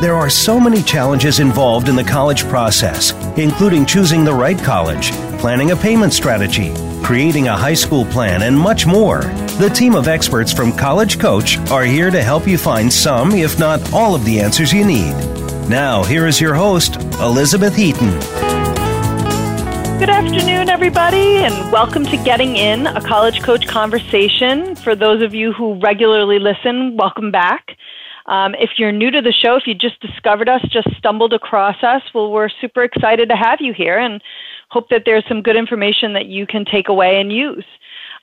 There are so many challenges involved in the college process, including choosing the right college, planning a payment strategy, creating a high school plan, and much more. The team of experts from College Coach are here to help you find some, if not all, of the answers you need. Now, here is your host, Elizabeth Heaton. Good afternoon, everybody, and welcome to Getting In, a college coach conversation. For those of you who regularly listen, welcome back. Um, if you're new to the show, if you just discovered us, just stumbled across us, well, we're super excited to have you here and hope that there's some good information that you can take away and use.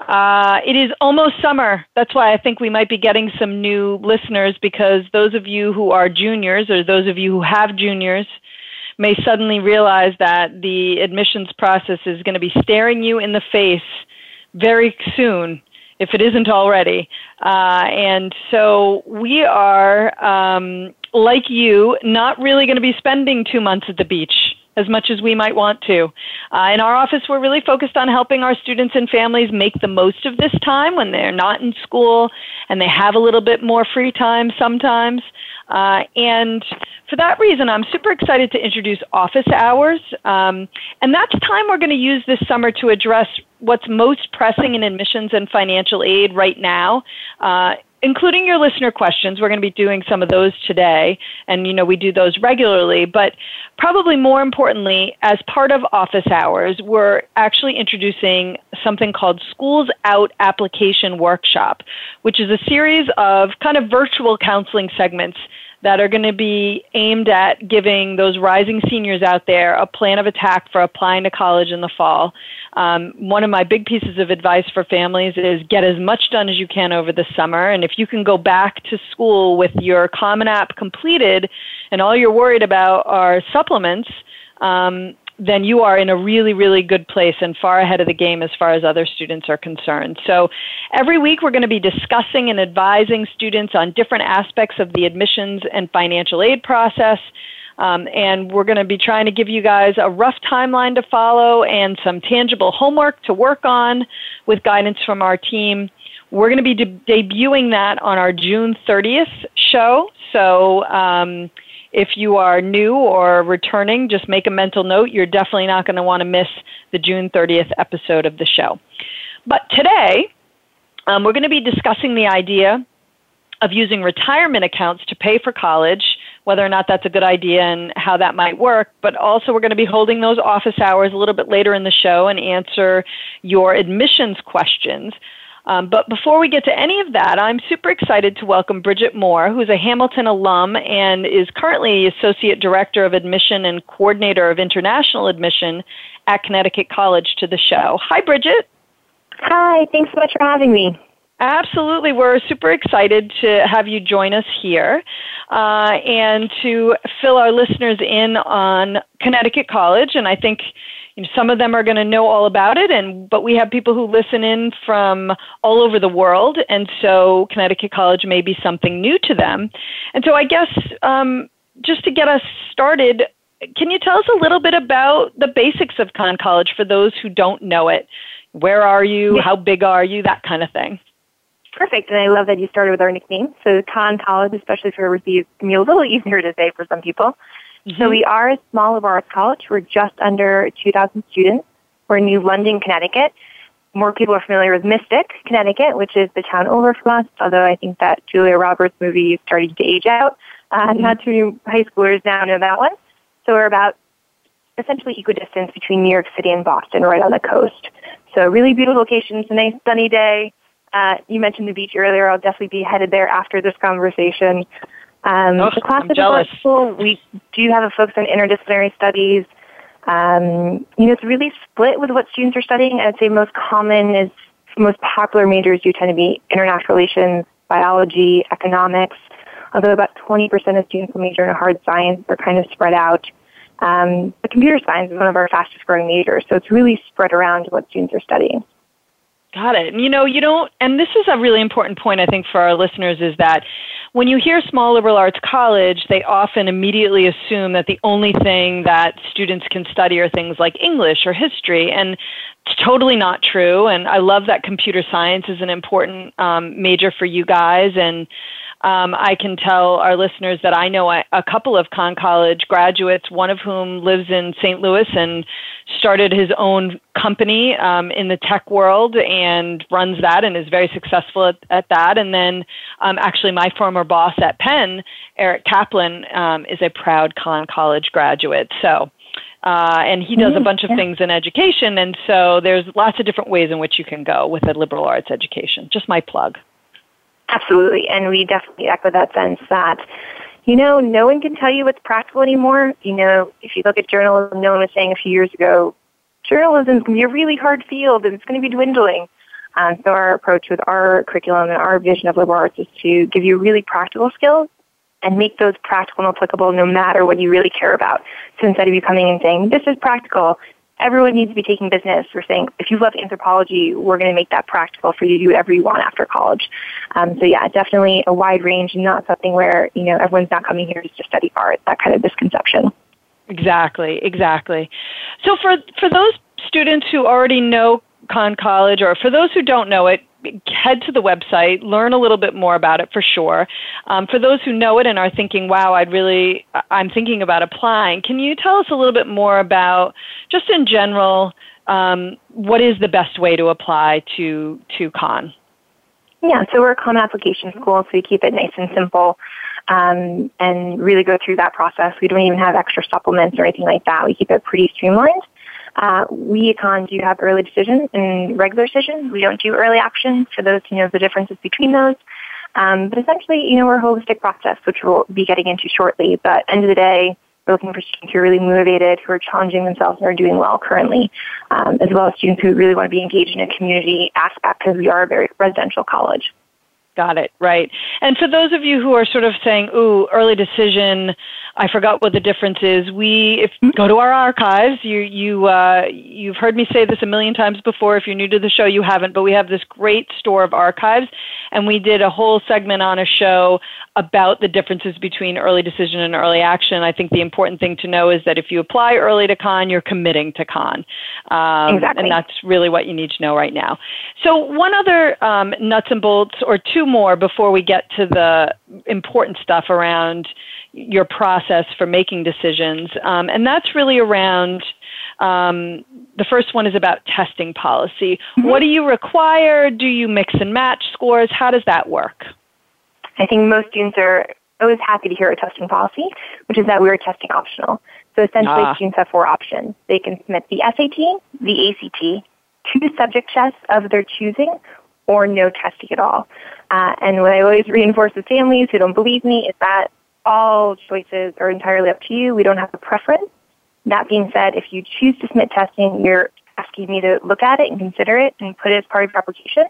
Uh, it is almost summer. That's why I think we might be getting some new listeners because those of you who are juniors or those of you who have juniors, may suddenly realize that the admissions process is going to be staring you in the face very soon, if it isn't already. Uh, and so we are, um, like you, not really going to be spending two months at the beach as much as we might want to. Uh, in our office, we're really focused on helping our students and families make the most of this time when they're not in school and they have a little bit more free time sometimes. Uh, and for that reason, I'm super excited to introduce office hours. Um, and that's time we're going to use this summer to address what's most pressing in admissions and financial aid right now. Uh, including your listener questions. We're going to be doing some of those today, and you know we do those regularly. But probably more importantly, as part of office hours, we're actually introducing something called Schools Out Application Workshop, which is a series of kind of virtual counseling segments that are going to be aimed at giving those rising seniors out there a plan of attack for applying to college in the fall. Um, one of my big pieces of advice for families is get as much done as you can over the summer. And if you can go back to school with your Common App completed and all you're worried about are supplements, um, then you are in a really, really good place and far ahead of the game as far as other students are concerned. So every week we're going to be discussing and advising students on different aspects of the admissions and financial aid process. Um, and we're going to be trying to give you guys a rough timeline to follow and some tangible homework to work on with guidance from our team. We're going to be de- debuting that on our June 30th show. So, um, if you are new or returning, just make a mental note. You're definitely not going to want to miss the June 30th episode of the show. But today, um, we're going to be discussing the idea of using retirement accounts to pay for college, whether or not that's a good idea and how that might work. But also, we're going to be holding those office hours a little bit later in the show and answer your admissions questions. Um, but before we get to any of that, I'm super excited to welcome Bridget Moore, who's a Hamilton alum and is currently Associate Director of Admission and Coordinator of International Admission at Connecticut College, to the show. Hi, Bridget. Hi, thanks so much for having me. Absolutely. We're super excited to have you join us here uh, and to fill our listeners in on Connecticut College. And I think you know, some of them are going to know all about it, and but we have people who listen in from all over the world, and so Connecticut College may be something new to them. And so I guess um, just to get us started, can you tell us a little bit about the basics of Conn College for those who don't know it? Where are you? How big are you? That kind of thing. Perfect, and I love that you started with our nickname. So Conn College, especially for overseas, can be a little easier to say for some people. Mm-hmm. So we are a small liberal arts college. We're just under 2,000 students. We're in New London, Connecticut. More people are familiar with Mystic, Connecticut, which is the town over from us, although I think that Julia Roberts movie is starting to age out. Uh, mm-hmm. Not too many high schoolers now know that one. So we're about essentially equidistant between New York City and Boston, right on the coast. So really beautiful location. It's a nice sunny day. Uh, you mentioned the beach earlier. I'll definitely be headed there after this conversation. Um, oh, the class I'm of jealous. school, we do have a focus on interdisciplinary studies. Um, you know, it's really split with what students are studying. I'd say most common is most popular majors do tend to be international relations, biology, economics. Although about 20% of students will major in a hard science, they're kind of spread out. Um, but computer science is one of our fastest growing majors, so it's really spread around what students are studying. Got it. And you know, you don't, and this is a really important point, I think, for our listeners is that when you hear small liberal arts college, they often immediately assume that the only thing that students can study are things like English or history. And it's totally not true. And I love that computer science is an important um, major for you guys. And um, I can tell our listeners that I know a, a couple of Conn College graduates, one of whom lives in St. Louis and started his own company um, in the tech world and runs that and is very successful at, at that. And then um, actually, my former boss at Penn, Eric Kaplan, um, is a proud Conn College graduate. So. Uh, and he does a bunch of things in education, and so there's lots of different ways in which you can go with a liberal arts education. Just my plug. Absolutely, and we definitely echo that sense that, you know, no one can tell you what's practical anymore. You know, if you look at journalism, no one was saying a few years ago, journalism is going to be a really hard field and it's going to be dwindling. Um, so our approach with our curriculum and our vision of liberal arts is to give you really practical skills and make those practical and applicable no matter what you really care about. So instead of you coming and saying, this is practical, everyone needs to be taking business. We're saying, if you love anthropology, we're going to make that practical for you to do whatever you want after college. Um, so yeah, definitely a wide range not something where, you know, everyone's not coming here just to study art, that kind of misconception. Exactly, exactly. So for, for those students who already know Conn College, or for those who don't know it, head to the website, learn a little bit more about it for sure. Um, for those who know it and are thinking, wow, I'd really, I'm thinking about applying, can you tell us a little bit more about, just in general, um, what is the best way to apply to, to Conn? Yeah, so we're a common application school, so we keep it nice and simple. Um, and really go through that process. We don't even have extra supplements or anything like that. We keep it pretty streamlined. Uh, we at Conn do have early decision and regular decision. We don't do early action for those who know the differences between those. Um, but essentially, you know, we're a holistic process, which we'll be getting into shortly. But end of the day, we're looking for students who are really motivated, who are challenging themselves and are doing well currently, um, as well as students who really want to be engaged in a community aspect because we are a very residential college. Got it, right. And for those of you who are sort of saying, ooh, early decision, I forgot what the difference is. We if go to our archives. You you uh, you've heard me say this a million times before. If you're new to the show, you haven't. But we have this great store of archives, and we did a whole segment on a show about the differences between early decision and early action. I think the important thing to know is that if you apply early to Conn, you're committing to Conn, um, exactly. and that's really what you need to know right now. So one other um, nuts and bolts, or two more, before we get to the important stuff around your process for making decisions. Um, and that's really around um, the first one is about testing policy. Mm-hmm. What do you require? Do you mix and match scores? How does that work? I think most students are always happy to hear a testing policy, which is that we are testing optional. So essentially, ah. students have four options. They can submit the SAT, the ACT, two subject tests of their choosing, or no testing at all. Uh, and what I always reinforce with families who don't believe me is that all choices are entirely up to you. We don't have a preference. That being said, if you choose to submit testing, you're asking me to look at it and consider it and put it as part of your application.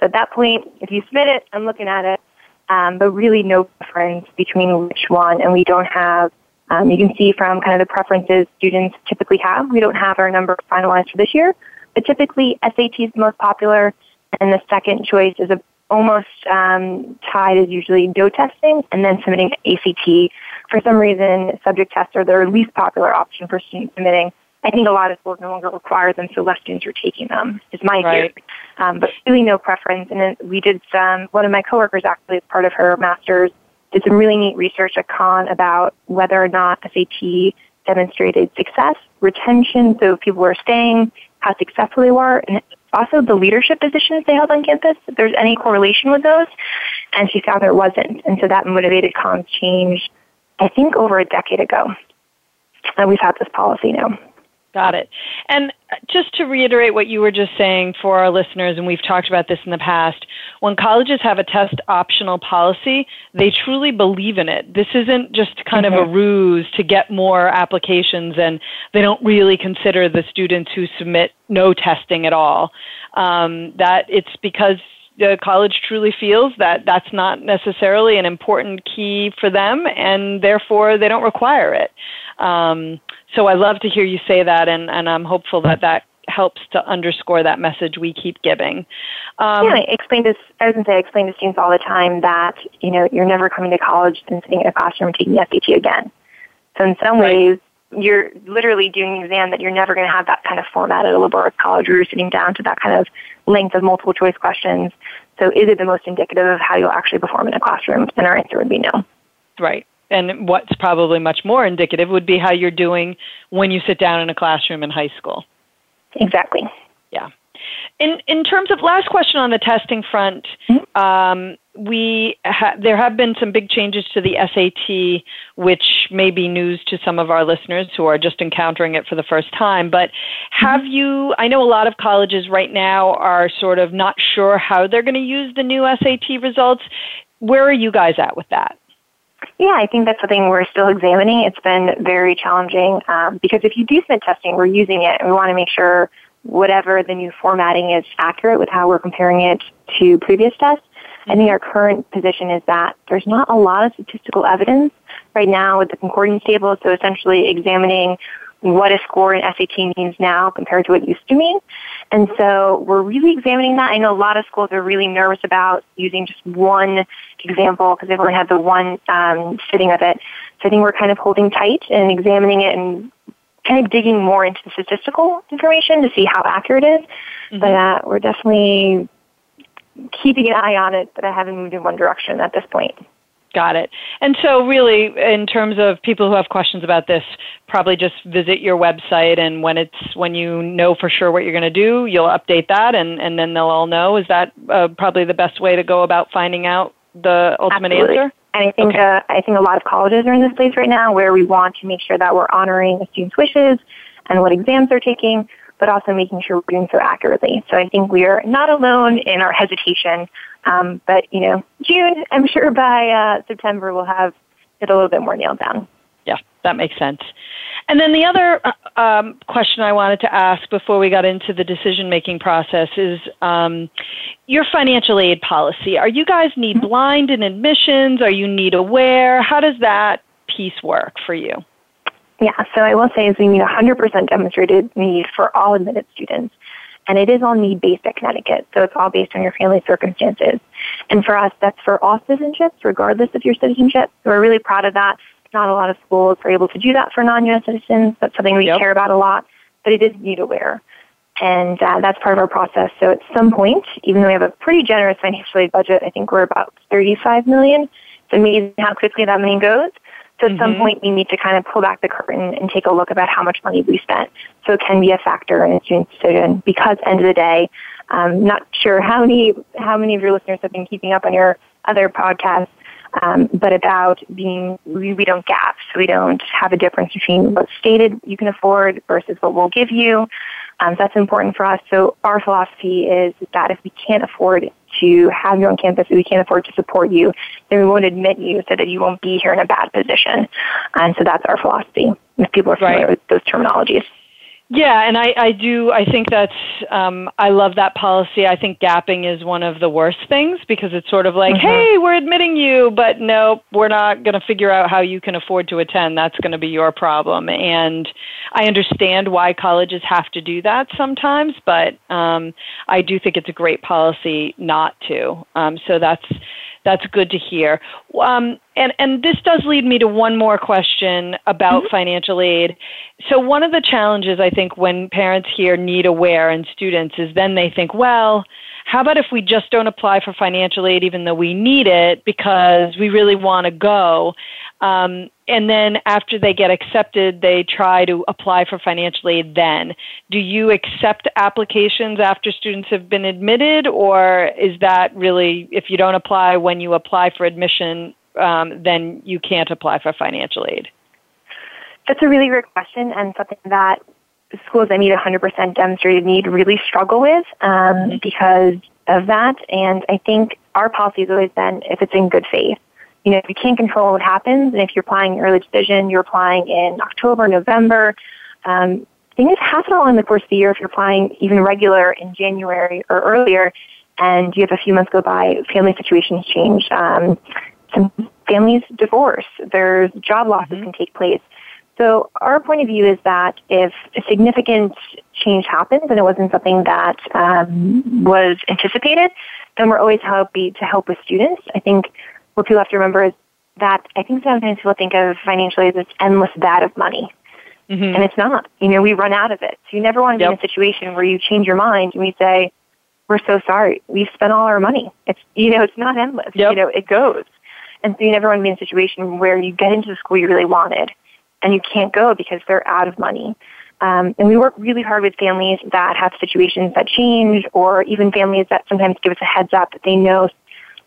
So at that point, if you submit it, I'm looking at it, um, but really no preference between which one. And we don't have, um, you can see from kind of the preferences students typically have. We don't have our number finalized for this year, but typically SAT is the most popular, and the second choice is a almost um, tied is usually DOE testing and then submitting ACT. For some reason, subject tests are their least popular option for students submitting. I think a lot of schools no longer require them, so less students are taking them, is my right. view. Um, but really no preference. And then we did some, one of my coworkers actually, as part of her master's, did some really neat research at Conn about whether or not SAT demonstrated success, retention, so if people were staying, how successful they were, and also the leadership positions they held on campus, if there's any correlation with those. And she found there wasn't. And so that motivated Conn's change, I think, over a decade ago. And we've had this policy now. Got it. And just to reiterate what you were just saying for our listeners, and we've talked about this in the past, when colleges have a test optional policy, they truly believe in it. This isn't just kind mm-hmm. of a mm-hmm. ruse to get more applications, and they don't really consider the students who submit no testing at all. Um, that it's because the college truly feels that that's not necessarily an important key for them, and therefore they don't require it. Um, so I love to hear you say that, and, and I'm hopeful that that helps to underscore that message we keep giving. Um, yeah, I explain this. I was going to say, I explain to students all the time that you know you're never coming to college and sitting in a classroom and taking the SAT again. So in some right. ways, you're literally doing an exam that you're never going to have that kind of format at a liberal arts college where you're sitting down to that kind of length of multiple choice questions. So is it the most indicative of how you'll actually perform in a classroom? And our answer would be no. Right and what's probably much more indicative would be how you're doing when you sit down in a classroom in high school. Exactly. Yeah. In in terms of last question on the testing front, mm-hmm. um, we ha- there have been some big changes to the SAT, which may be news to some of our listeners who are just encountering it for the first time. But have mm-hmm. you? I know a lot of colleges right now are sort of not sure how they're going to use the new SAT results. Where are you guys at with that? Yeah, I think that's something we're still examining. It's been very challenging um, because if you do submit testing, we're using it and we want to make sure whatever the new formatting is accurate with how we're comparing it to previous tests. I think our current position is that there's not a lot of statistical evidence right now with the concordance table, so essentially examining what a score in SAT means now compared to what it used to mean. And so we're really examining that. I know a lot of schools are really nervous about using just one example because they've only had the one um, sitting of it. So I think we're kind of holding tight and examining it and kind of digging more into the statistical information to see how accurate it is. Mm-hmm. But uh, we're definitely keeping an eye on it, but I haven't moved in one direction at this point. Got it. And so, really, in terms of people who have questions about this, probably just visit your website, and when it's when you know for sure what you're going to do, you'll update that, and and then they'll all know. Is that uh, probably the best way to go about finding out the ultimate Absolutely. answer? And I think okay. uh, I think a lot of colleges are in this place right now where we want to make sure that we're honoring the students' wishes and what exams they're taking, but also making sure we're doing so accurately. So I think we are not alone in our hesitation um, but you know, June, I'm sure by uh, September we'll have it a little bit more nailed down. Yeah, that makes sense. And then the other uh, um, question I wanted to ask before we got into the decision making process is um, your financial aid policy. Are you guys need mm-hmm. blind in admissions? Are you need aware? How does that piece work for you? Yeah, so I will say is we need 100% demonstrated need for all admitted students and it is all need based at Connecticut, so it's all based on your family circumstances. And for us, that's for all citizenships, regardless of your citizenship. So we're really proud of that. Not a lot of schools are able to do that for non-U.S. citizens. That's something we yep. care about a lot, but it is need aware. And uh, that's part of our process. So at some point, even though we have a pretty generous financial aid budget, I think we're about 35 million. It's amazing how quickly that money goes. So at mm-hmm. some point, we need to kind of pull back the curtain and take a look about how much money we spent. So it can be a factor in a student's decision because, end of the day, um, not sure how many how many of your listeners have been keeping up on your other podcasts, um, but about being we, we don't gap, so we don't have a difference between what's stated you can afford versus what we'll give you. Um, so that's important for us. So our philosophy is that if we can't afford to have you on campus, if we can't afford to support you, then we won't admit you so that you won't be here in a bad position. And so that's our philosophy. If people are familiar right. with those terminologies. Yeah, and I, I do. I think that's. Um, I love that policy. I think gapping is one of the worst things because it's sort of like, mm-hmm. hey, we're admitting you, but no, we're not going to figure out how you can afford to attend. That's going to be your problem. And I understand why colleges have to do that sometimes, but um, I do think it's a great policy not to. Um, so that's that's good to hear. Um, and, and this does lead me to one more question about mm-hmm. financial aid. So, one of the challenges I think when parents hear need aware and students is then they think, well, how about if we just don't apply for financial aid even though we need it because we really want to go? Um, and then after they get accepted, they try to apply for financial aid then. Do you accept applications after students have been admitted, or is that really, if you don't apply when you apply for admission, um, then you can't apply for financial aid? That's a really great question and something that schools that meet 100% demonstrated need really struggle with um, mm-hmm. because of that. And I think our policy has always been if it's in good faith. You know, if you can't control what happens, and if you're applying early decision, you're applying in October, November, um, things happen all in the course of the year. If you're applying even regular in January or earlier, and you have a few months go by, family situations change. Um, some families divorce. There's job losses mm-hmm. can take place. So our point of view is that if a significant change happens and it wasn't something that um, was anticipated, then we're always happy to help with students. I think what people have to remember is that I think sometimes people think of financially as this endless vat of money. Mm-hmm. And it's not. You know, we run out of it. So you never want to be yep. in a situation where you change your mind and we say, we're so sorry. We've spent all our money. It's, you know, it's not endless. Yep. You know, it goes. And so you never want to be in a situation where you get into the school you really wanted and you can't go because they're out of money. Um, and we work really hard with families that have situations that change or even families that sometimes give us a heads up that they know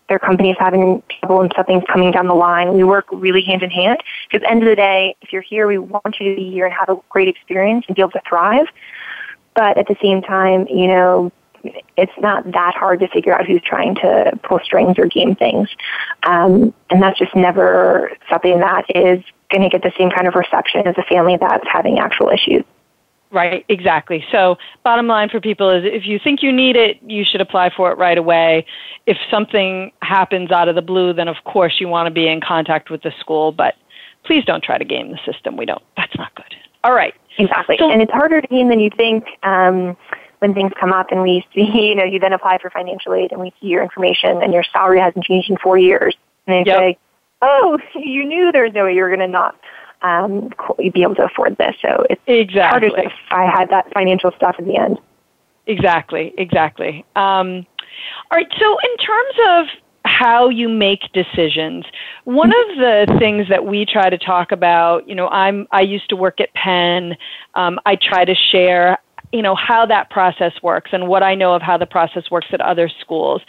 their company is having trouble and something's coming down the line. We work really hand in hand because end of the day, if you're here, we want you to be here and have a great experience and be able to thrive. But at the same time, you know, it's not that hard to figure out who's trying to pull strings or game things. Um, and that's just never something that is going to get the same kind of reception as a family that's having actual issues. Right, exactly. So, bottom line for people is if you think you need it, you should apply for it right away. If something happens out of the blue, then of course you want to be in contact with the school, but please don't try to game the system. We don't. That's not good. All right. Exactly. So, and it's harder to game than you think. Um, when things come up and we see, you know, you then apply for financial aid and we see your information and your salary hasn't changed in four years. And they yep. say, oh, you knew there was no way you were going to not um, be able to afford this. So it's exactly. harder if I had that financial stuff in the end. Exactly, exactly. Um, all right, so in terms of how you make decisions. One of the things that we try to talk about, you know, I'm I used to work at Penn. Um, I try to share you know how that process works and what I know of how the process works at other schools.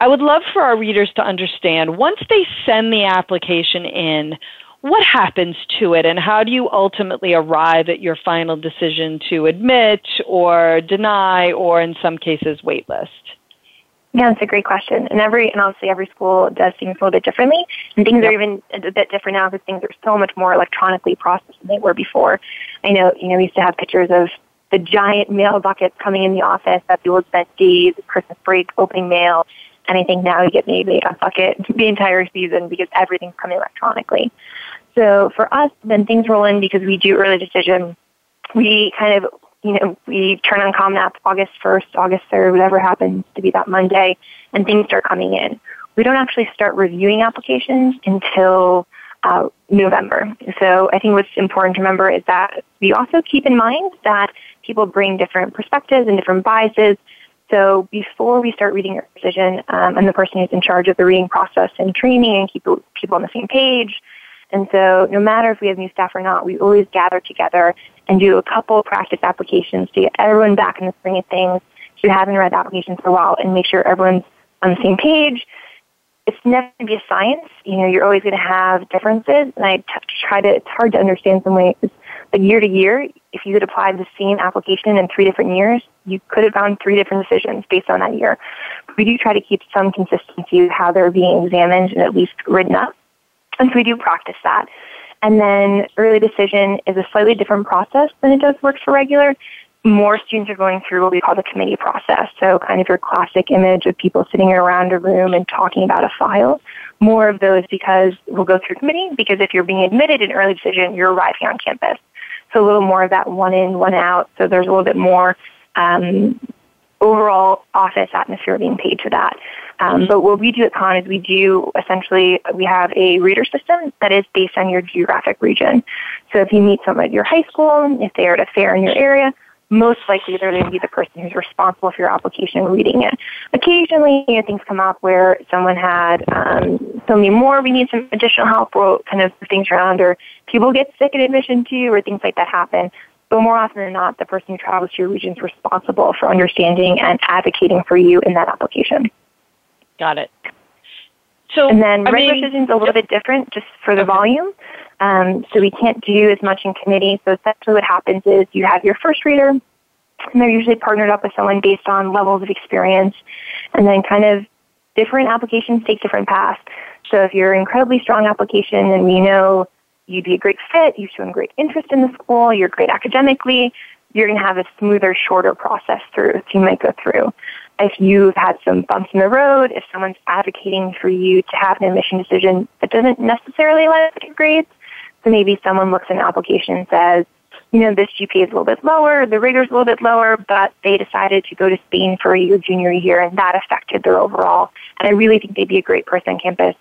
I would love for our readers to understand once they send the application in, what happens to it and how do you ultimately arrive at your final decision to admit or deny or in some cases waitlist? Yeah, that's a great question. And every and obviously every school does things a little bit differently. And things yep. are even a bit different now because things are so much more electronically processed than they were before. I know, you know, we used to have pictures of the giant mail buckets coming in the office that people spend days, Christmas break, opening mail. And I think now you get maybe a bucket the entire season because everything's coming electronically. So for us, when things roll in because we do early decision, we kind of, you know, we turn on Common App August 1st, August 3rd, whatever happens to be that Monday, and things start coming in. We don't actually start reviewing applications until uh, November. So I think what's important to remember is that we also keep in mind that people bring different perspectives and different biases. So before we start reading your decision, um, I'm the person who's in charge of the reading process and training and keep people on the same page. And so no matter if we have new staff or not, we always gather together and do a couple practice applications to get everyone back in the swing of things who haven't read applications for a while and make sure everyone's on the same page. It's never going to be a science. You know, you're always going to have differences. And I t- try to, it's hard to understand some ways but year to year, if you had applied the same application in three different years, you could have found three different decisions based on that year. We do try to keep some consistency with how they're being examined and at least written up. And so we do practice that. And then early decision is a slightly different process than it does work for regular. More students are going through what we call the committee process. So kind of your classic image of people sitting around a room and talking about a file. More of those because we'll go through committee because if you're being admitted in early decision, you're arriving on campus. So a little more of that one in, one out. So there's a little bit more um, overall office atmosphere being paid to that. Um. But what we do at Conn is we do essentially we have a reader system that is based on your geographic region. So if you meet someone at your high school, if they are at a fair in your area, most likely they're going to be the person who's responsible for your application reading it. Occasionally, you know, things come up where someone had um, something more, we need some additional help, or kind of things around, or people get sick at admission too, or things like that happen. But more often than not, the person who travels to your region is responsible for understanding and advocating for you in that application. Got it. So and then I regular mean, a little bit different, just for the okay. volume. Um, so we can't do as much in committee. So essentially, what happens is you have your first reader, and they're usually partnered up with someone based on levels of experience, and then kind of different applications take different paths. So if you're an incredibly strong application and we know you'd be a great fit, you've shown great interest in the school, you're great academically, you're going to have a smoother, shorter process through. So you might go through. If you've had some bumps in the road, if someone's advocating for you to have an admission decision that doesn't necessarily up with your grades, so maybe someone looks at an application and says, you know, this GPA is a little bit lower, the rigor's a little bit lower, but they decided to go to Spain for your junior year and that affected their overall. And I really think they'd be a great person on campus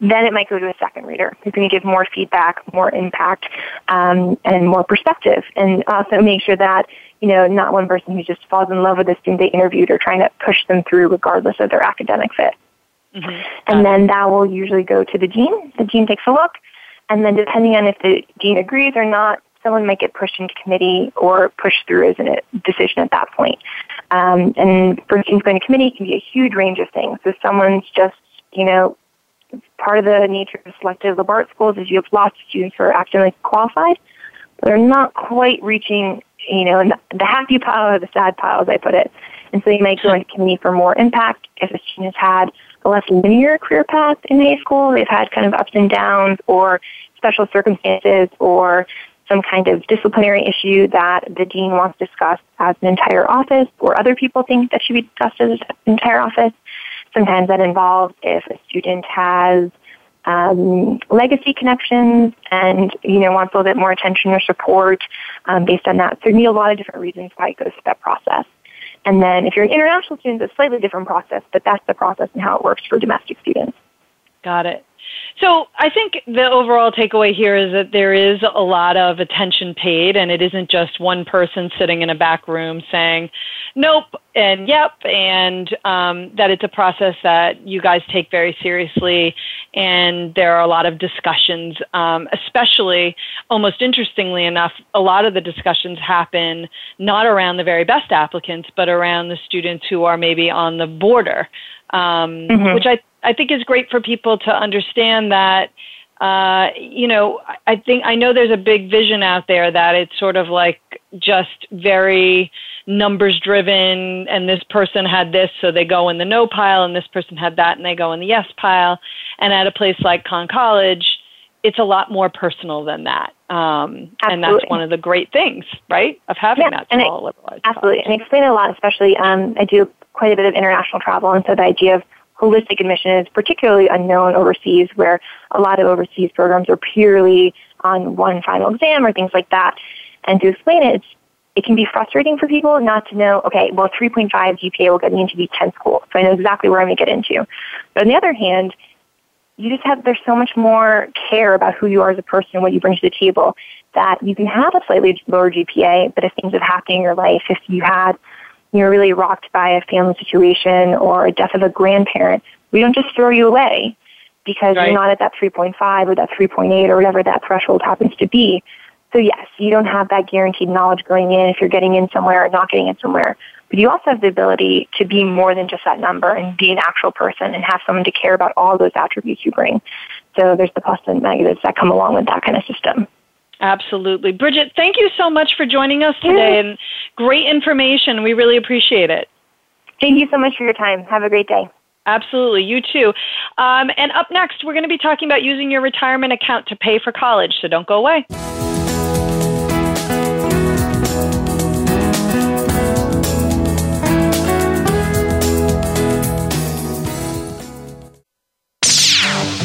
then it might go to a second reader who's going to give more feedback, more impact, um, and more perspective. And also make sure that, you know, not one person who just falls in love with the student they interviewed or trying to push them through regardless of their academic fit. Mm-hmm. And then that will usually go to the dean. The dean takes a look, and then depending on if the dean agrees or not, someone might get pushed into committee or pushed through as a decision at that point. Um, and for teams going to committee, it can be a huge range of things. So someone's just, you know, part of the nature of selective liberal arts schools is you have lots of students who are academically qualified, but they're not quite reaching, you know, the, happy pile or the sad pile, as I put it. And so you might go into committee for more impact if a student has had a less linear career path in high school. They've had kind of ups and downs or special circumstances or some kind of disciplinary issue that the dean wants to discuss as an entire office or other people think that should be discussed as an entire office. Sometimes that involves if a student has um, legacy connections and you know wants a little bit more attention or support um, based on that. So can be a lot of different reasons why it goes through that process. And then if you're an international student, it's a slightly different process, but that's the process and how it works for domestic students. Got it. So I think the overall takeaway here is that there is a lot of attention paid, and it isn't just one person sitting in a back room saying, nope, and yep, and um, that it's a process that you guys take very seriously, and there are a lot of discussions, um, especially, almost interestingly enough, a lot of the discussions happen not around the very best applicants, but around the students who are maybe on the border, um, mm-hmm. which I I think is great for people to understand that. Uh, you know, I think I know there's a big vision out there that it's sort of like just very numbers driven, and this person had this, so they go in the no pile, and this person had that, and they go in the yes pile. And at a place like Conn College, it's a lot more personal than that. Um, and that's one of the great things, right, of having yeah, that small liberalized. Absolutely, college. and explain it a lot, especially um, I do quite a bit of international travel, and so the idea of holistic admission is particularly unknown overseas where a lot of overseas programs are purely on one final exam or things like that. And to explain it, it can be frustrating for people not to know, okay, well, 3.5 GPA will get me into these 10 schools, so I know exactly where I'm going to get into. But on the other hand, you just have, there's so much more care about who you are as a person and what you bring to the table that you can have a slightly lower GPA, but if things have happened in your life, if you had you're really rocked by a family situation or a death of a grandparent, we don't just throw you away because right. you're not at that 3.5 or that 3.8 or whatever that threshold happens to be. So yes, you don't have that guaranteed knowledge going in if you're getting in somewhere or not getting in somewhere. But you also have the ability to be more than just that number and be an actual person and have someone to care about all those attributes you bring. So there's the plus and negatives that come along with that kind of system. Absolutely. Bridget, thank you so much for joining us today and great information. We really appreciate it. Thank you so much for your time. Have a great day. Absolutely, you too. Um, and up next, we're going to be talking about using your retirement account to pay for college, so don't go away.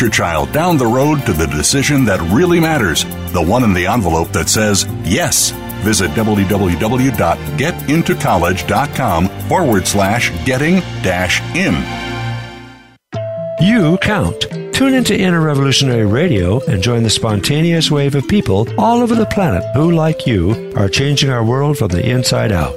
your child down the road to the decision that really matters, the one in the envelope that says yes. Visit www.getintocollege.com forward slash getting dash in. You count. Tune into Inner Revolutionary Radio and join the spontaneous wave of people all over the planet who, like you, are changing our world from the inside out.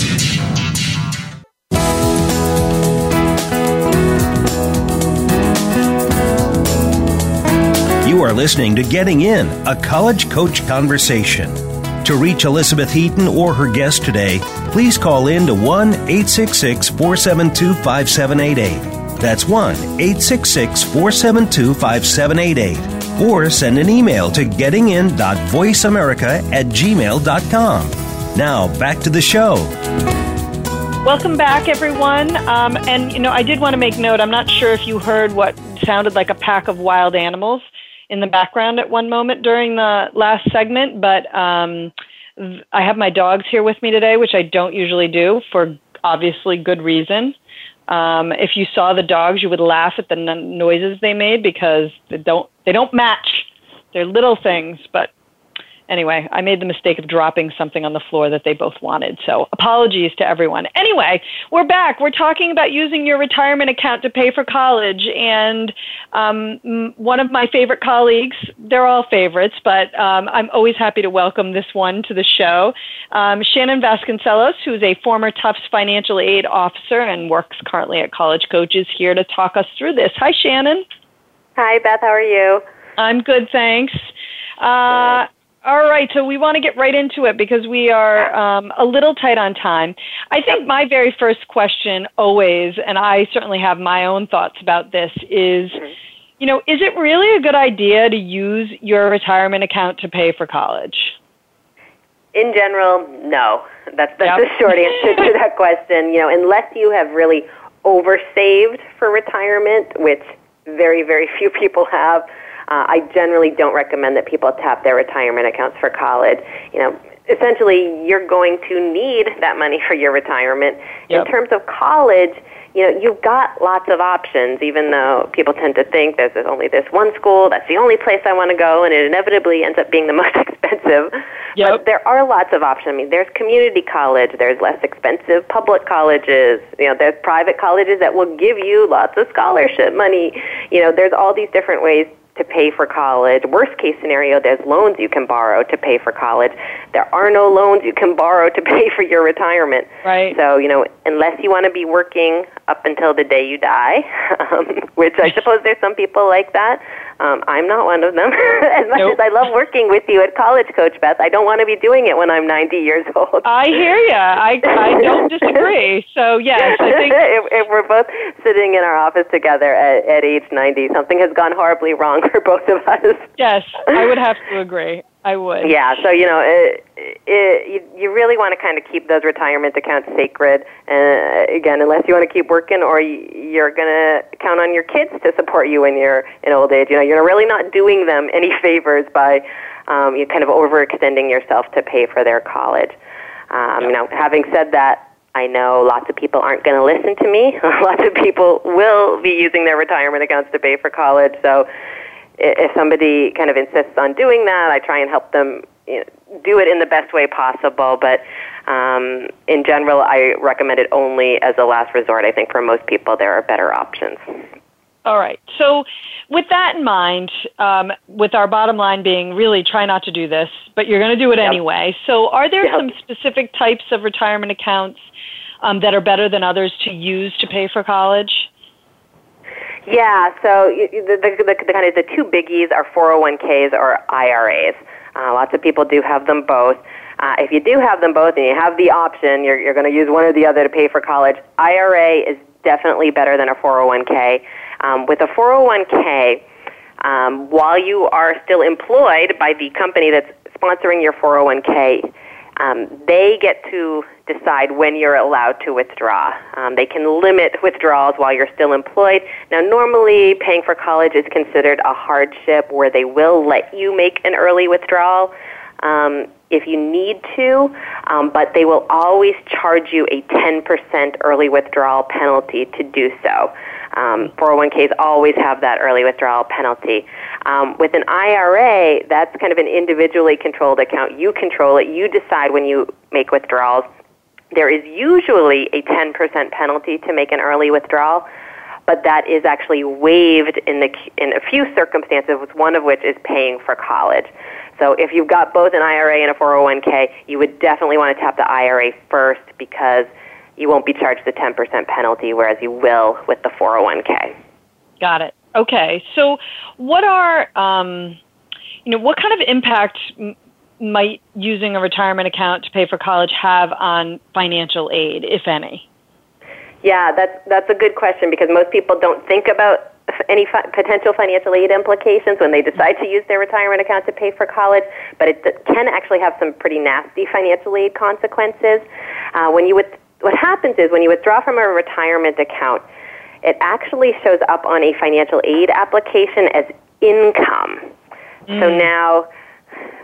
You are listening to Getting In, a college coach conversation. To reach Elizabeth Heaton or her guest today, please call in to 1 866 472 5788. That's 1 866 472 5788. Or send an email to gettingin.voiceamerica at gmail.com. Now, back to the show. Welcome back, everyone. Um, and, you know, I did want to make note I'm not sure if you heard what sounded like a pack of wild animals in the background at one moment during the last segment, but um, I have my dogs here with me today, which I don't usually do for obviously good reason. Um, if you saw the dogs, you would laugh at the n- noises they made because they don't they don't match. They're little things, but anyway, I made the mistake of dropping something on the floor that they both wanted. So apologies to everyone. Anyway, we're back. We're talking about using your retirement account to pay for college. And um, one of my favorite colleagues, they're all favorites, but um, I'm always happy to welcome this one to the show. Um, Shannon Vasconcelos, who's a former Tufts financial aid officer and works currently at College Coaches, here to talk us through this. Hi, Shannon. Hi, Beth. How are you? I'm good, thanks. Uh, all right, so we want to get right into it because we are um, a little tight on time. I think my very first question, always, and I certainly have my own thoughts about this, is you know, is it really a good idea to use your retirement account to pay for college? In general, no. That's, that's yep. the short answer to that question. You know, unless you have really oversaved for retirement, which very, very few people have, uh, I generally don't recommend that people tap their retirement accounts for college. You know, essentially, you're going to need that money for your retirement. Yep. In terms of college, you know, you've got lots of options, even though people tend to think there's only this one school, that's the only place I want to go, and it inevitably ends up being the most expensive. Yep. But there are lots of options. I mean, there's community college, there's less expensive public colleges, you know, there's private colleges that will give you lots of scholarship money. You know, there's all these different ways to pay for college. Worst case scenario, there's loans you can borrow to pay for college. There are no loans you can borrow to pay for your retirement. Right. So, you know, unless you want to be working up until the day you die, um, which I suppose there's some people like that, um, I'm not one of them. as much nope. as I love working with you at College Coach, Beth, I don't want to be doing it when I'm 90 years old. I hear you. I, I don't disagree. So, yes, I think. if, if we're both sitting in our office together at, at age 90, something has gone horribly wrong for both of us. Yes, I would have to agree. I would. Yeah, so you know, it, it, you, you really want to kind of keep those retirement accounts sacred. And uh, again, unless you want to keep working, or you're going to count on your kids to support you when you're in old age. You know, you're really not doing them any favors by um, you kind of overextending yourself to pay for their college. Um, You know, having said that, I know lots of people aren't going to listen to me. lots of people will be using their retirement accounts to pay for college. So if somebody kind of insists on doing that, I try and help them you know, do it in the best way possible. But um, in general, I recommend it only as a last resort. I think for most people, there are better options. All right. So, with that in mind, um, with our bottom line being really try not to do this, but you're going to do it yep. anyway. So, are there yep. some specific types of retirement accounts um, that are better than others to use to pay for college? Yeah. So, the, the, the, the kind of the two biggies are 401ks or IRAs. Uh, lots of people do have them both. Uh, if you do have them both and you have the option, you're, you're going to use one or the other to pay for college. IRA is definitely better than a 401k. Um, with a 401k, um, while you are still employed by the company that's sponsoring your 401k, um, they get to decide when you're allowed to withdraw. Um, they can limit withdrawals while you're still employed. Now, normally, paying for college is considered a hardship where they will let you make an early withdrawal. Um, if you need to, um, but they will always charge you a 10% early withdrawal penalty to do so. Um, 401ks always have that early withdrawal penalty. Um, with an IRA, that's kind of an individually controlled account. You control it. You decide when you make withdrawals. There is usually a 10% penalty to make an early withdrawal, but that is actually waived in, the, in a few circumstances, one of which is paying for college. So if you've got both an IRA and a 401k, you would definitely want to tap the IRA first because you won't be charged the 10% penalty, whereas you will with the 401k. Got it. Okay. So what are, um, you know, what kind of impact m- might using a retirement account to pay for college have on financial aid, if any? Yeah, that's that's a good question because most people don't think about any fi- potential financial aid implications when they decide to use their retirement account to pay for college, but it can actually have some pretty nasty financial aid consequences. Uh, when you would, what happens is when you withdraw from a retirement account, it actually shows up on a financial aid application as income. Mm. So now,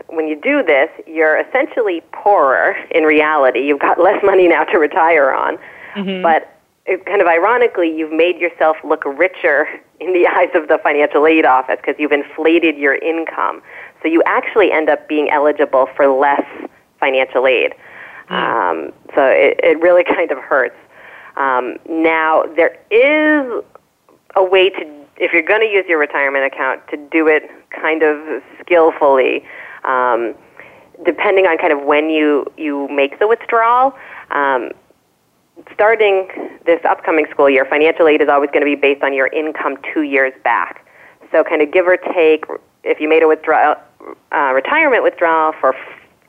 when you do this, you're essentially poorer in reality. You've got less money now to retire on, mm-hmm. but it, kind of ironically, you've made yourself look richer in the eyes of the financial aid office because you've inflated your income. So you actually end up being eligible for less financial aid. Mm. Um, so it, it really kind of hurts. Um, now, there is a way to, if you're going to use your retirement account, to do it kind of skillfully, um, depending on kind of when you, you make the withdrawal. Um, starting this upcoming school year, financial aid is always going to be based on your income two years back. So, kind of give or take, if you made a withdrawal, uh, retirement withdrawal for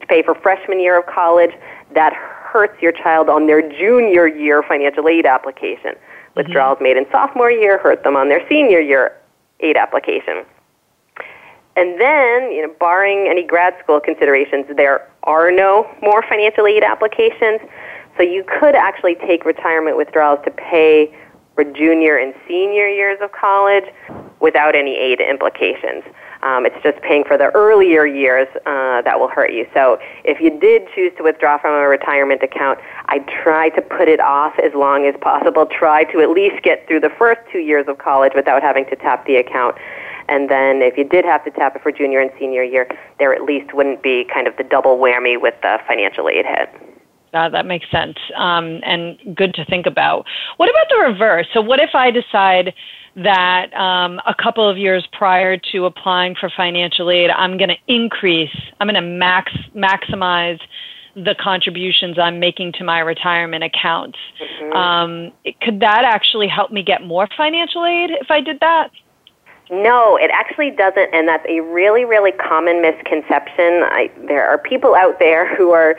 pay for freshman year of college, that hurts your child on their junior year financial aid application. Mm-hmm. Withdrawals made in sophomore year hurt them on their senior year aid application. And then, you know, barring any grad school considerations, there are no more financial aid applications. So you could actually take retirement withdrawals to pay for junior and senior years of college without any aid implications. Um, it's just paying for the earlier years uh, that will hurt you. So if you did choose to withdraw from a retirement account, I'd try to put it off as long as possible. Try to at least get through the first two years of college without having to tap the account. And then if you did have to tap it for junior and senior year, there at least wouldn't be kind of the double whammy with the financial aid hit. Uh, that makes sense um, and good to think about. What about the reverse? So, what if I decide that um, a couple of years prior to applying for financial aid, I'm going to increase, I'm going to max maximize the contributions I'm making to my retirement accounts. Mm-hmm. Um, could that actually help me get more financial aid if I did that? No, it actually doesn't, and that's a really, really common misconception. I, there are people out there who are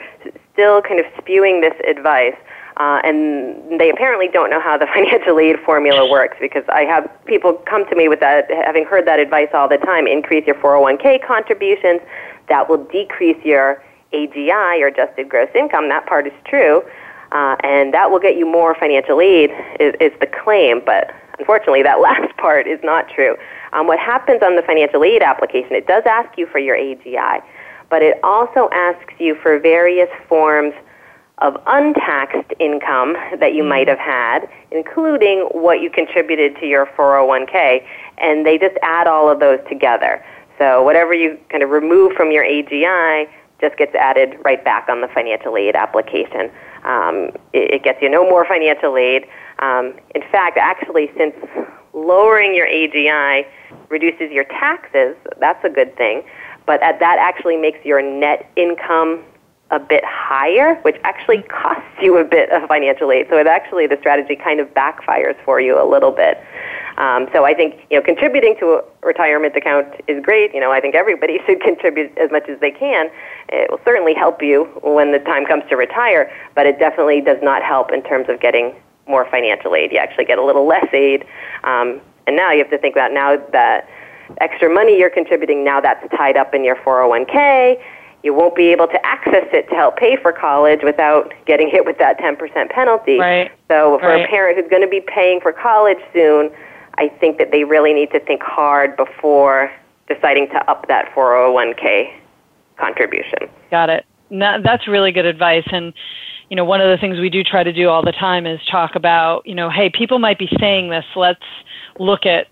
still kind of spewing this advice. Uh, and they apparently don't know how the financial aid formula works because I have people come to me with that, having heard that advice all the time. Increase your 401k contributions. That will decrease your AGI, your adjusted gross income. That part is true. Uh, and that will get you more financial aid, is, is the claim. But unfortunately, that last part is not true. Um, what happens on the financial aid application, it does ask you for your AGI but it also asks you for various forms of untaxed income that you might have had, including what you contributed to your 401k, and they just add all of those together. So whatever you kind of remove from your AGI just gets added right back on the financial aid application. Um, it, it, gets you no more financial aid. Um, in fact, actually, since lowering your AGI reduces your taxes. That's a good thing. But that actually makes your net income a bit higher, which actually costs you a bit of financial aid. So it actually, the strategy kind of backfires for you a little bit. Um, so I think you know contributing to a retirement account is great. You know I think everybody should contribute as much as they can. It will certainly help you when the time comes to retire, but it definitely does not help in terms of getting more financial aid. You actually get a little less aid, um, and now you have to think about now that extra money you're contributing now that's tied up in your 401k you won't be able to access it to help pay for college without getting hit with that 10% penalty. Right. So for right. a parent who's going to be paying for college soon, I think that they really need to think hard before deciding to up that 401k contribution. Got it. No, that's really good advice and you know one of the things we do try to do all the time is talk about, you know, hey, people might be saying this, let's look at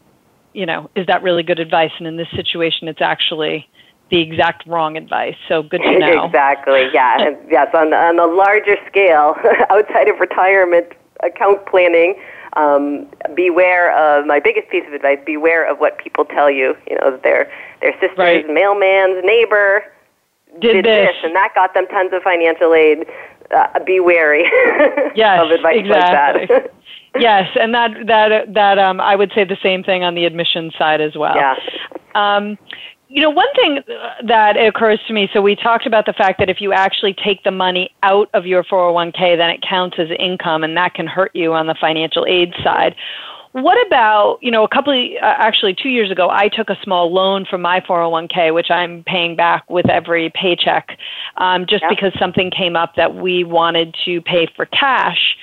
you know, is that really good advice and in this situation it's actually the exact wrong advice. So good to know. exactly. Yeah. yes. On on the larger scale, outside of retirement account planning, um, beware of my biggest piece of advice. Beware of what people tell you. You know, their their sister's right. mailman's neighbor did, did this. this. and that got them tons of financial aid. Uh, be wary yes, of advice exactly. like that. yes, and that that that um, I would say the same thing on the admission side as well. Yeah. Um, you know, one thing that occurs to me, so we talked about the fact that if you actually take the money out of your 401k, then it counts as income, and that can hurt you on the financial aid side. What about, you know, a couple of, uh, actually two years ago, I took a small loan from my 401k, which I'm paying back with every paycheck, um, just yep. because something came up that we wanted to pay for cash,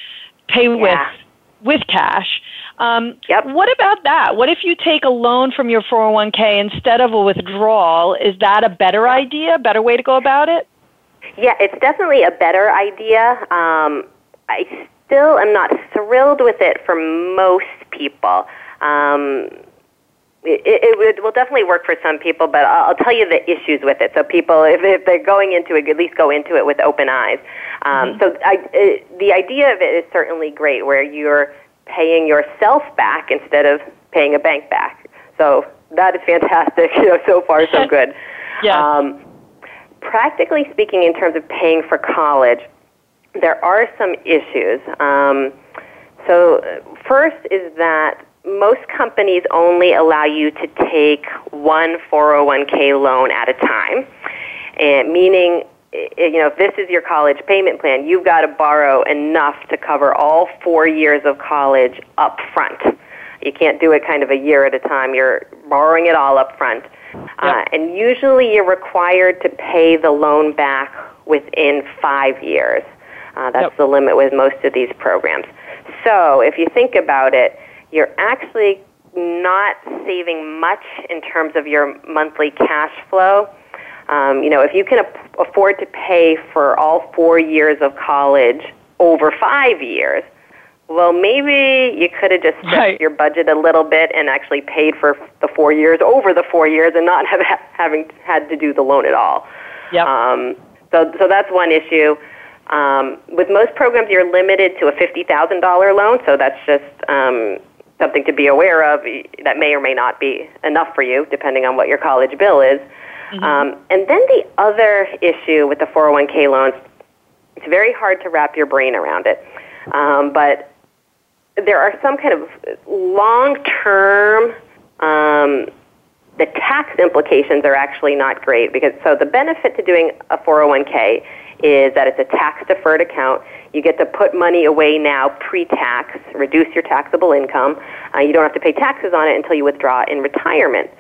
pay yeah. with with cash. Um, yep. What about that? What if you take a loan from your 401k instead of a withdrawal? Is that a better idea, better way to go about it? Yeah, it's definitely a better idea. Um, I still am not thrilled with it for most people. Um, it, it, would, will definitely work for some people, but I'll, I'll tell you the issues with it. So people, if, if they're going into it, at least go into it with open eyes. Um, mm-hmm. So I, it, the idea of it is certainly great, where you're paying yourself back instead of paying a bank back. So that is fantastic. You know, so far so good. yeah. Um, practically speaking, in terms of paying for college, there are some issues. Um, so first is that most companies only allow you to take one 401k loan at a time, and meaning you know, if this is your college payment plan, you've got to borrow enough to cover all four years of college up front. You can't do it kind of a year at a time. You're borrowing it all up front. Yep. Uh, and usually you're required to pay the loan back within five years. Uh, that's yep. the limit with most of these programs. So if you think about it, you're actually not saving much in terms of your monthly cash flow um, you know, if you can afford to pay for all four years of college over five years, well, maybe you could have just stretched right. your budget a little bit and actually paid for the four years over the four years and not have having had to do the loan at all. Yep. Um, so, so that's one issue. Um, with most programs, you're limited to a fifty thousand dollar loan, so that's just um, something to be aware of. That may or may not be enough for you, depending on what your college bill is. Mm-hmm. Um, and then the other issue with the 401k loans, it's very hard to wrap your brain around it. Um, but there are some kind of long-term, um, the tax implications are actually not great because so the benefit to doing a 401k is that it's a tax-deferred account. You get to put money away now pre-tax, reduce your taxable income. Uh, you don't have to pay taxes on it until you withdraw in retirement.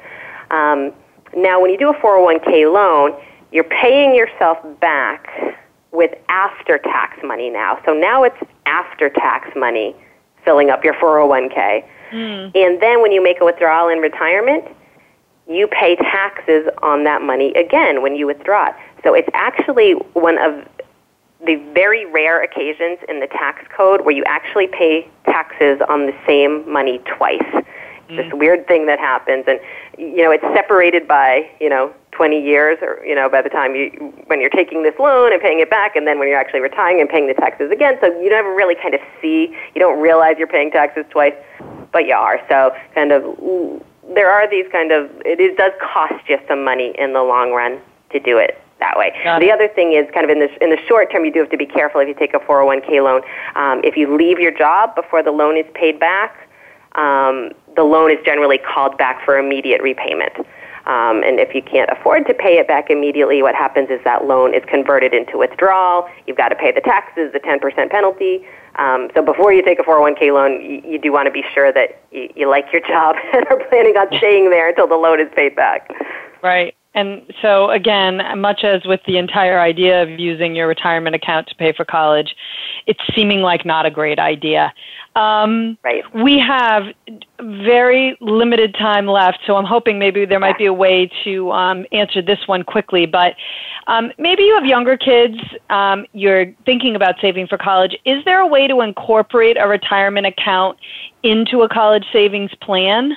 Um, now, when you do a 401k loan, you're paying yourself back with after tax money now. So now it's after tax money filling up your 401k. Mm. And then when you make a withdrawal in retirement, you pay taxes on that money again when you withdraw it. So it's actually one of the very rare occasions in the tax code where you actually pay taxes on the same money twice. Mm. This weird thing that happens, and you know it's separated by you know 20 years, or you know by the time you when you're taking this loan and paying it back, and then when you're actually retiring and paying the taxes again. So you never really kind of see, you don't realize you're paying taxes twice. but you are. So kind of there are these kind of it is, does cost you some money in the long run to do it that way. Got the it. other thing is kind of in the in the short term, you do have to be careful if you take a 401k loan. Um, if you leave your job before the loan is paid back, um, the loan is generally called back for immediate repayment. Um, and if you can't afford to pay it back immediately, what happens is that loan is converted into withdrawal. You've got to pay the taxes, the 10% penalty. Um, so before you take a 401k loan, you, you do want to be sure that you, you like your job and are planning on staying there until the loan is paid back. Right. And so, again, much as with the entire idea of using your retirement account to pay for college, it's seeming like not a great idea. Um, right. We have very limited time left, so I'm hoping maybe there might be a way to um, answer this one quickly. But um, maybe you have younger kids, um, you're thinking about saving for college. Is there a way to incorporate a retirement account into a college savings plan?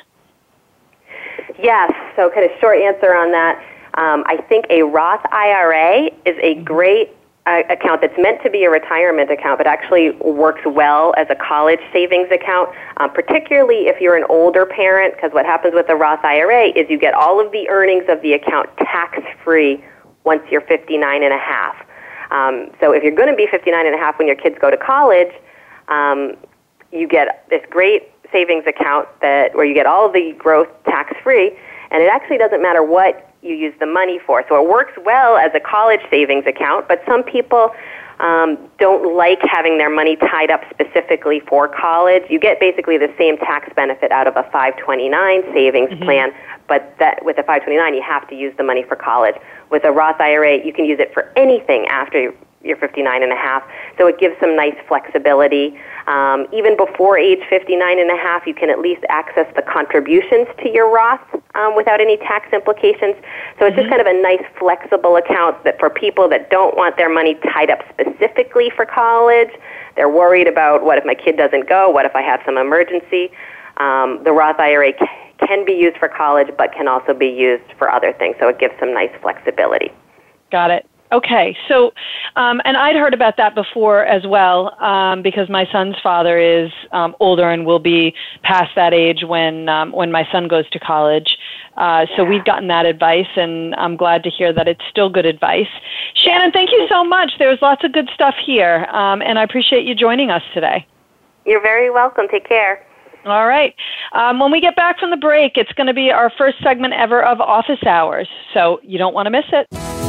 Yes. So, kind of short answer on that. Um, I think a Roth IRA is a great uh, account that's meant to be a retirement account, but actually works well as a college savings account, um, particularly if you're an older parent, because what happens with a Roth IRA is you get all of the earnings of the account tax free once you're 59 and a half. Um, so if you're going to be 59 and a half when your kids go to college, um, you get this great savings account that where you get all the growth tax free, and it actually doesn't matter what you use the money for. So it works well as a college savings account, but some people um, don't like having their money tied up specifically for college. You get basically the same tax benefit out of a 529 savings Mm-hmm. plan, but that with a 529 you have to use the money for college. With a Roth IRA, you can use it for anything after you're 59 and a half. So it gives some nice flexibility. Um, even before age 59 and a half, you can at least access the contributions to your Roth um, without any tax implications. So it's just kind of a nice flexible account that for people that don't want their money tied up specifically for college, they're worried about what if my kid doesn't go, what if I have some emergency. Um, the Roth IRA c- can be used for college, but can also be used for other things. So it gives some nice flexibility. Got it. Okay, so, um, and I'd heard about that before as well, um, because my son's father is um, older and will be past that age when um, when my son goes to college. Uh, so we've gotten that advice, and I'm glad to hear that it's still good advice. Shannon, thank you so much. There was lots of good stuff here, um, and I appreciate you joining us today. You're very welcome. Take care. All right. Um, when we get back from the break, it's going to be our first segment ever of Office Hours, so you don't want to miss it.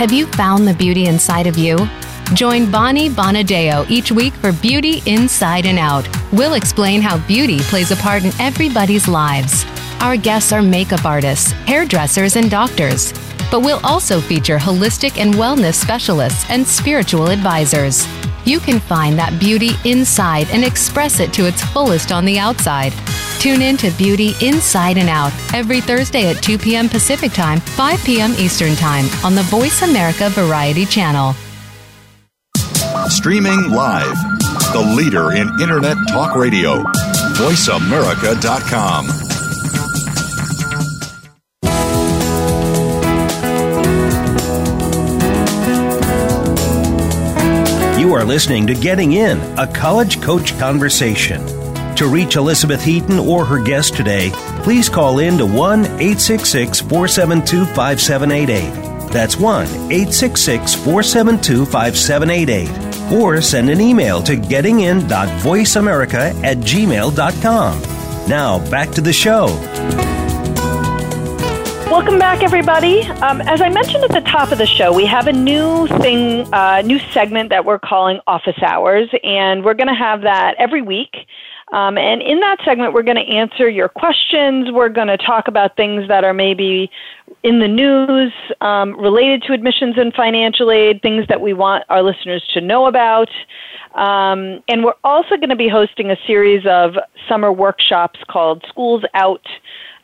Have you found the beauty inside of you? Join Bonnie Bonadeo each week for Beauty Inside and Out. We'll explain how beauty plays a part in everybody's lives. Our guests are makeup artists, hairdressers, and doctors. But we'll also feature holistic and wellness specialists and spiritual advisors. You can find that beauty inside and express it to its fullest on the outside. Tune in to Beauty Inside and Out every Thursday at 2 p.m. Pacific Time, 5 p.m. Eastern Time on the Voice America Variety Channel. Streaming live. The leader in internet talk radio. VoiceAmerica.com. You are listening to Getting In, a college coach conversation. To reach Elizabeth Heaton or her guest today, please call in to 1 866 472 5788. That's 1 866 472 5788. Or send an email to gettingin.voiceamerica at gmail.com. Now, back to the show. Welcome back, everybody. Um, as I mentioned at the top of the show, we have a new thing, uh, new segment that we're calling Office Hours, and we're going to have that every week. Um, and in that segment, we're going to answer your questions. We're going to talk about things that are maybe in the news um, related to admissions and financial aid, things that we want our listeners to know about. Um, and we're also going to be hosting a series of summer workshops called Schools Out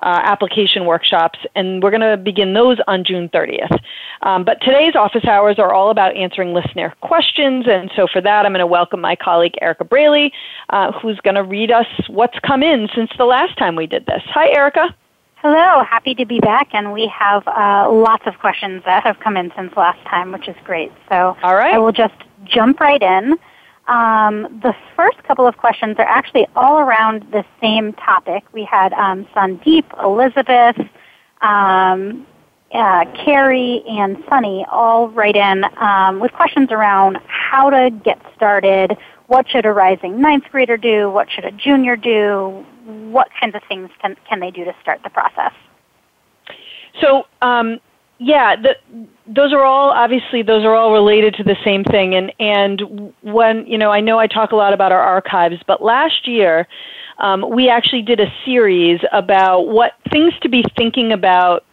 uh, application workshops, and we're going to begin those on June 30th. Um, but today's office hours are all about answering listener questions, and so for that, I'm going to welcome my colleague Erica Braley, uh, who's going to read us what's come in since the last time we did this. Hi, Erica. Hello, happy to be back, and we have uh, lots of questions that have come in since last time, which is great. So all right. I will just jump right in. Um, the first couple of questions are actually all around the same topic. We had um, Sandeep, Elizabeth, um, uh, Carrie, and Sunny all write in um, with questions around how to get started, what should a rising ninth grader do, what should a junior do, what kinds of things can, can they do to start the process. So, um, yeah, the, those are all obviously those are all related to the same thing. And and when you know, I know I talk a lot about our archives, but last year um, we actually did a series about what things to be thinking about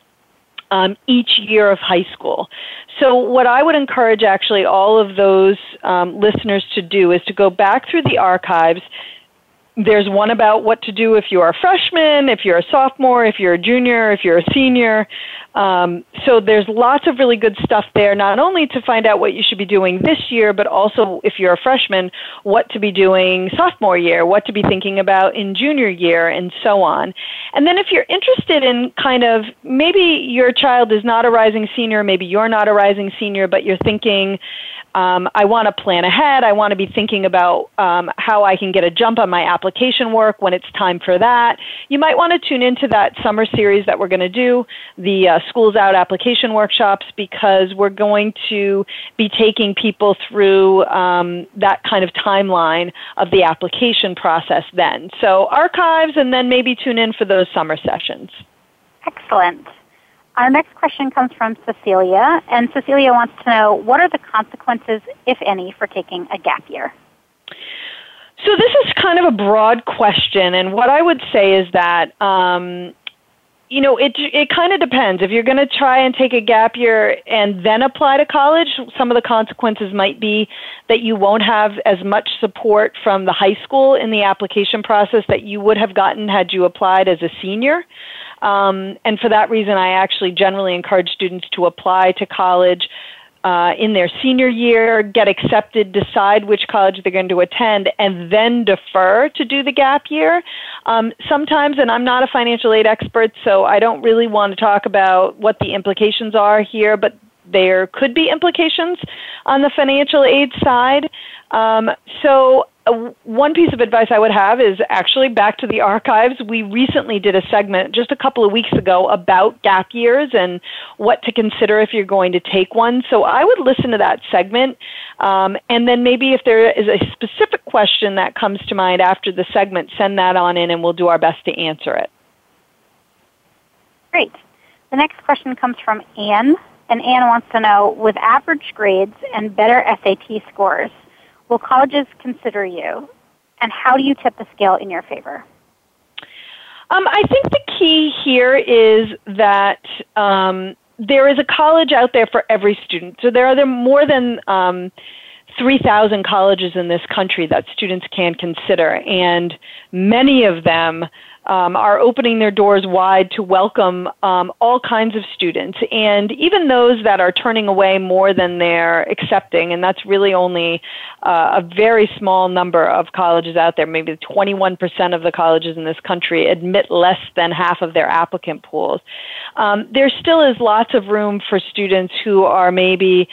um, each year of high school. So, what I would encourage actually all of those um, listeners to do is to go back through the archives there's one about what to do if you're a freshman, if you're a sophomore, if you're a junior, if you're a senior. Um, so there's lots of really good stuff there, not only to find out what you should be doing this year, but also if you're a freshman, what to be doing sophomore year, what to be thinking about in junior year, and so on. And then if you're interested in kind of maybe your child is not a rising senior, maybe you're not a rising senior, but you're thinking, um, I want to plan ahead. I want to be thinking about um, how I can get a jump on my application work when it's time for that. You might want to tune into that summer series that we're going to do, the uh, Schools Out application workshops, because we're going to be taking people through um, that kind of timeline of the application process then. So archives and then maybe tune in for those summer sessions. Excellent. Our next question comes from Cecilia, and Cecilia wants to know what are the consequences, if any, for taking a gap year? So this is kind of a broad question, and what I would say is that um, you know it it kind of depends. If you're going to try and take a gap year and then apply to college, some of the consequences might be that you won't have as much support from the high school in the application process that you would have gotten had you applied as a senior. Um, and for that reason, I actually generally encourage students to apply to college uh, in their senior year, get accepted, decide which college they're going to attend, and then defer to do the gap year. Um, sometimes, and I'm not a financial aid expert, so I don't really want to talk about what the implications are here, but there could be implications on the financial aid side. Um, so one piece of advice I would have is actually back to the archives. We recently did a segment just a couple of weeks ago about gap years and what to consider if you're going to take one. So I would listen to that segment. Um, and then maybe if there is a specific question that comes to mind after the segment, send that on in and we'll do our best to answer it. Great. The next question comes from Anne. And Anne wants to know with average grades and better SAT scores, will colleges consider you? And how do you tip the scale in your favor? Um, I think the key here is that um, there is a college out there for every student. So there are more than um, 3,000 colleges in this country that students can consider, and many of them um, are opening their doors wide to welcome um, all kinds of students, and even those that are turning away more than they're accepting, and that's really only uh, a very small number of colleges out there. Maybe 21% of the colleges in this country admit less than half of their applicant pools. Um, there still is lots of room for students who are maybe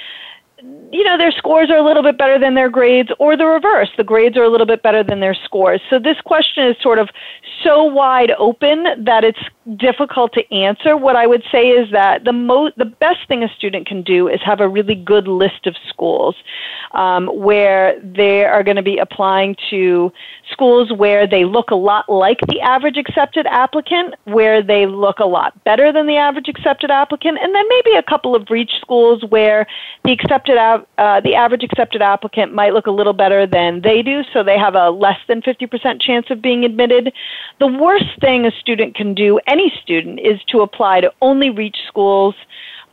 you know, their scores are a little bit better than their grades, or the reverse, the grades are a little bit better than their scores. So this question is sort of so wide open that it's difficult to answer. What I would say is that the mo- the best thing a student can do is have a really good list of schools um, where they are going to be applying to schools where they look a lot like the average accepted applicant, where they look a lot better than the average accepted applicant, and then maybe a couple of reach schools where the accepted uh, the average accepted applicant might look a little better than they do, so they have a less than 50% chance of being admitted. The worst thing a student can do, any student, is to apply to only reach schools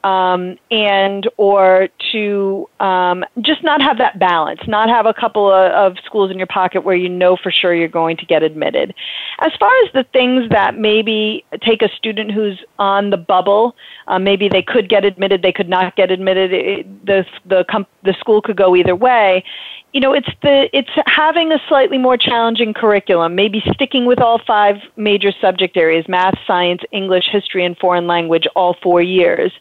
um, and or to um, just not have that balance, not have a couple of, of, schools in your pocket where you know for sure you're going to get admitted. As far as the things that maybe take a student who's on the bubble, uh, maybe they could get admitted, they could not get admitted. It, the the com- the school could go either way you know it's the it's having a slightly more challenging curriculum maybe sticking with all five major subject areas math science english history and foreign language all four years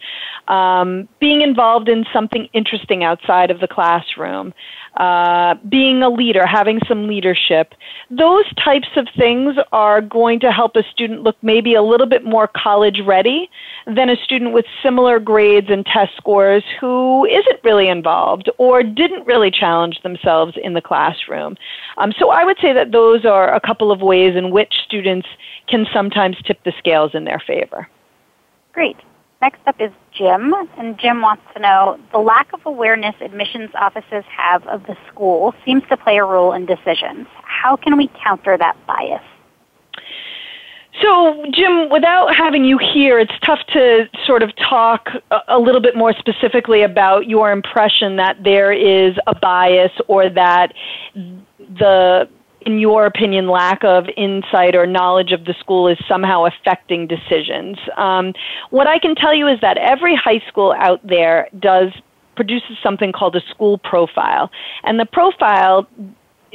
um, being involved in something interesting outside of the classroom uh, being a leader, having some leadership. Those types of things are going to help a student look maybe a little bit more college ready than a student with similar grades and test scores who isn't really involved or didn't really challenge themselves in the classroom. Um, so I would say that those are a couple of ways in which students can sometimes tip the scales in their favor. Great. Next up is Jim, and Jim wants to know the lack of awareness admissions offices have of the school seems to play a role in decisions. How can we counter that bias? So, Jim, without having you here, it's tough to sort of talk a, little bit more specifically about your impression that there is a bias or that the in your opinion, lack of insight or knowledge of the school is somehow affecting decisions. Um, what I can tell you is that every high school out there does produces something called a school profile, and the profile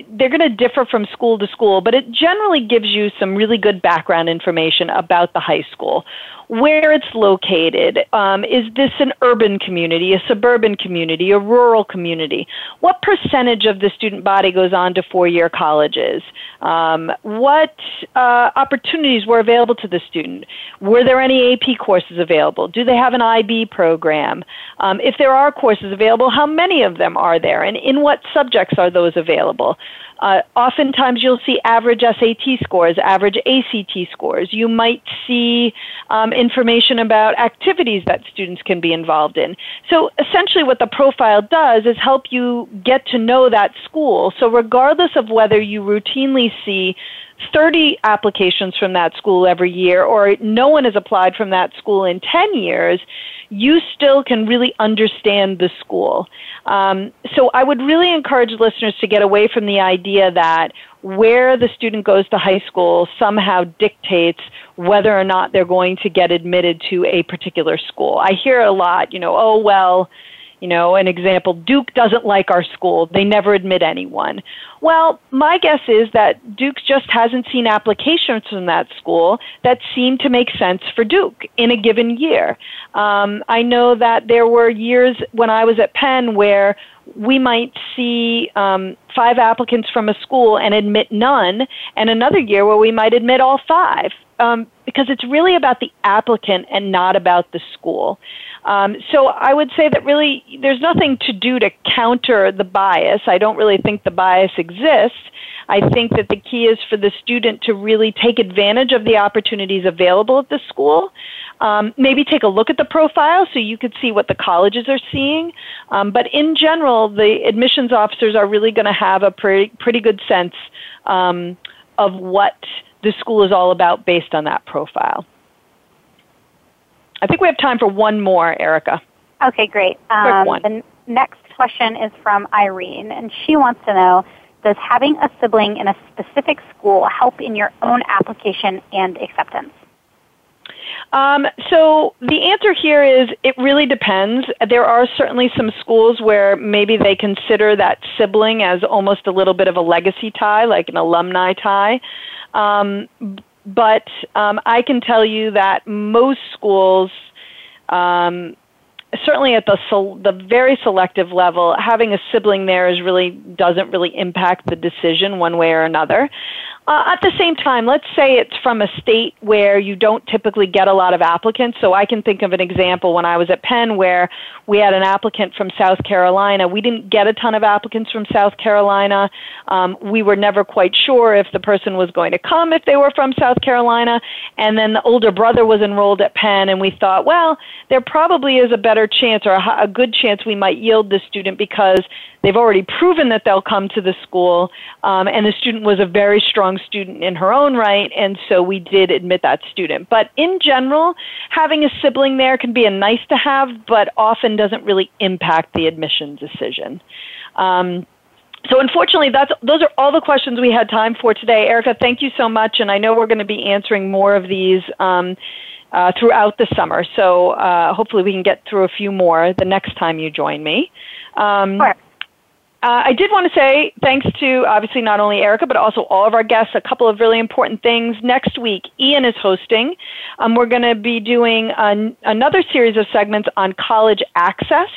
they're going to differ from school to school, but it generally gives you some really good background information about the high school where it's located. Um, is this an urban community, a suburban community, a rural community? What percentage of the student body goes on to four year colleges? Um, what uh, opportunities were available to the student? Were there any AP courses available? Do they have an IB program? Um, if there are courses available, how many of them are there? And in what subjects are those available? Uh, oftentimes, you'll see average SAT scores, average ACT scores. You might see um, information about activities that students can be involved in. So, essentially, what the profile does is help you get to know that school. So, regardless of whether you routinely see 30 applications from that school every year or no one has applied from that school in 10 years, you still can really understand the school. Um, so I would really encourage listeners to get away from the idea that where the student goes to high school somehow dictates whether or not they're going to get admitted to a particular school. I hear a lot, you know, oh, well, you know, an example, Duke doesn't like our school. They never admit anyone. Well, my guess is that Duke just hasn't seen applications from that school that seem to make sense for Duke in a given year. Um, I know that there were years when I was at Penn where we might see um, five applicants from a school and admit none, and another year where we might admit all five. Um, because it's really about the applicant and not about the school. Um, so I would say that really there's nothing to do to counter the bias. I don't really think the bias exists. I think that the key is for the student to really take advantage of the opportunities available at the school. Um, maybe take a look at the profile so you could see what the colleges are seeing. Um, but in general, the admissions officers are really going to have a pretty, pretty good sense um, of what the school is all about based on that profile. I think we have time for one more, Erica. Okay, great. Um, one. The next question is from Irene, and she wants to know Does having a sibling in a specific school help in your own application and acceptance? Um, so the answer here is it really depends. There are certainly some schools where maybe they consider that sibling as almost a little bit of a legacy tie, like an alumni tie. Um, but um, I can tell you that most schools, um, certainly at the the very selective level, having a sibling there is really doesn't really impact the decision one way or another. Uh, at the same time, let's say it's from a state where you don't typically get a lot of applicants. So I can think of an example when I was at Penn where we had an applicant from South Carolina. We didn't get a ton of applicants from South Carolina. Um, we were never quite sure if the person was going to come if they were from South Carolina. And then the older brother was enrolled at Penn, and we thought, well, there probably is a better chance or a, a good chance we might yield this student because they've already proven that they'll come to the school, um, and the student was a very strong student in her own right, and so we did admit that student. But in general, having a sibling there can be a nice to have, but often doesn't really impact the admission decision. Um, so unfortunately, that's those are all the questions we had time for today. Erica, thank you so much, and I know we're going to be answering more of these. Um, uh, throughout the summer, so uh, hopefully we can get through a few more the next time you join me. Um, sure. Uh, I did want to say thanks to obviously not only Erica, but also all of our guests, a couple of really important things. Next week, Ian is hosting. Um, we're going to be doing an, another series of segments on college access.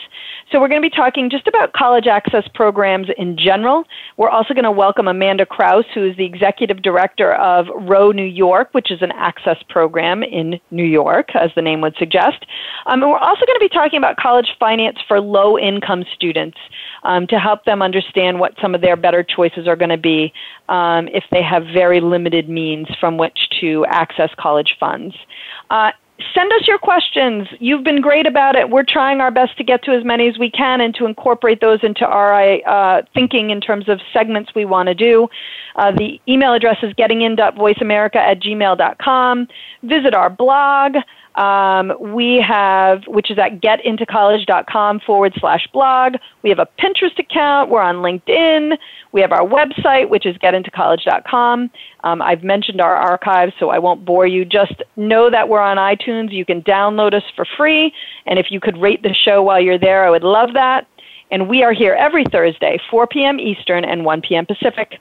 So we're going to be talking just about college access programs in general. We're also going to welcome Amanda Kraus, who is the executive director of Row New York, which is an access program in New York, as the name would suggest. Um, and we're also going to be talking about college finance for low income students um, to help them understand what some of their better choices are going to be um, if they have very limited means from which to access college funds. Uh, send us your questions. You've been great about it. We're trying our best to get to as many as we can and to incorporate those into our uh, thinking in terms of segments we want to do. Uh, the email address is gettingin.voiceamerica at gmail.com. Visit our blog. Um, we have, which is at getintocollege.com forward slash blog. We have a Pinterest account. We're on LinkedIn. We have our website, which is getintocollege.com. Um, I've mentioned our archives, so I won't bore you. Just know that we're on iTunes. You can download us for free. And if you could rate the show while you're there, I would love that. And we are here every Thursday, 4 p.m. Eastern and 1 p.m. Pacific.